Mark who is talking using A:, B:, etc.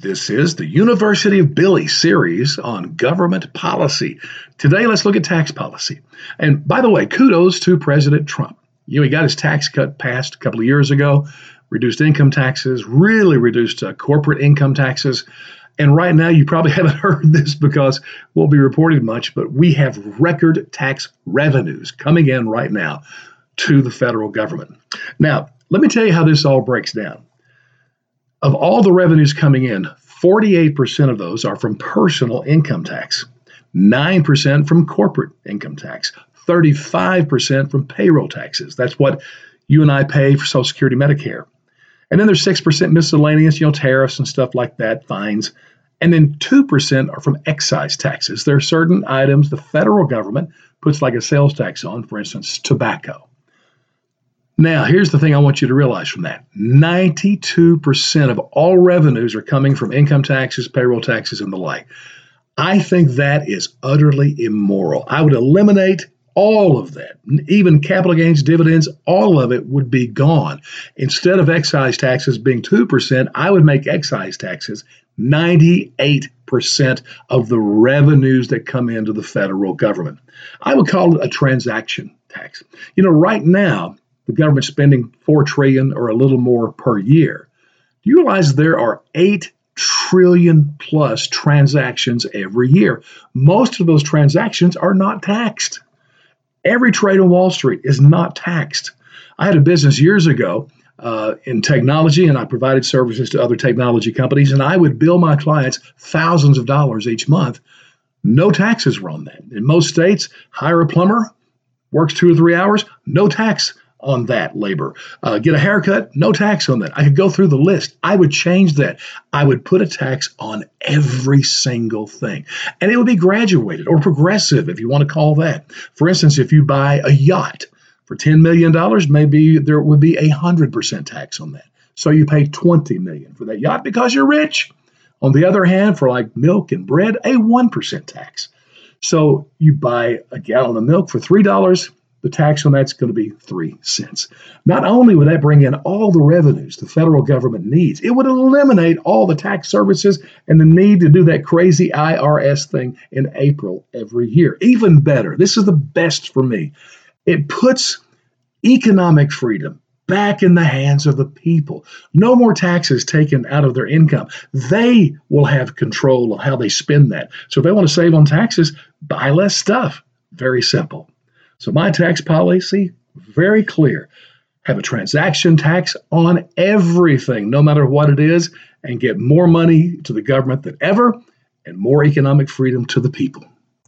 A: This is the University of Billy series on government policy. Today, let's look at tax policy. And by the way, kudos to President Trump. You know, he got his tax cut passed a couple of years ago, reduced income taxes, really reduced uh, corporate income taxes. And right now, you probably haven't heard this because it won't be reported much, but we have record tax revenues coming in right now to the federal government. Now, let me tell you how this all breaks down. Of all the revenues coming in, 48% of those are from personal income tax, 9% from corporate income tax, 35% from payroll taxes. That's what you and I pay for Social Security, Medicare. And then there's 6% miscellaneous, you know, tariffs and stuff like that, fines. And then 2% are from excise taxes. There are certain items the federal government puts like a sales tax on, for instance, tobacco. Now, here's the thing I want you to realize from that 92% of all revenues are coming from income taxes, payroll taxes, and the like. I think that is utterly immoral. I would eliminate all of that, even capital gains, dividends, all of it would be gone. Instead of excise taxes being 2%, I would make excise taxes 98% of the revenues that come into the federal government. I would call it a transaction tax. You know, right now, the government spending four trillion or a little more per year. Do you realize there are eight trillion plus transactions every year? Most of those transactions are not taxed. Every trade on Wall Street is not taxed. I had a business years ago uh, in technology, and I provided services to other technology companies, and I would bill my clients thousands of dollars each month. No taxes were on that. In most states, hire a plumber, works two or three hours, no tax on that labor. Uh, get a haircut, no tax on that. I could go through the list. I would change that. I would put a tax on every single thing. And it would be graduated or progressive, if you want to call that. For instance, if you buy a yacht for $10 million, maybe there would be a 100% tax on that. So you pay 20 million for that yacht because you're rich. On the other hand, for like milk and bread, a 1% tax. So you buy a gallon of milk for $3 the tax on that's going to be three cents. Not only would that bring in all the revenues the federal government needs, it would eliminate all the tax services and the need to do that crazy IRS thing in April every year. Even better, this is the best for me. It puts economic freedom back in the hands of the people. No more taxes taken out of their income. They will have control of how they spend that. So if they want to save on taxes, buy less stuff. Very simple. So my tax policy, very clear. Have a transaction tax on everything, no matter what it is, and get more money to the government than ever and more economic freedom to the people.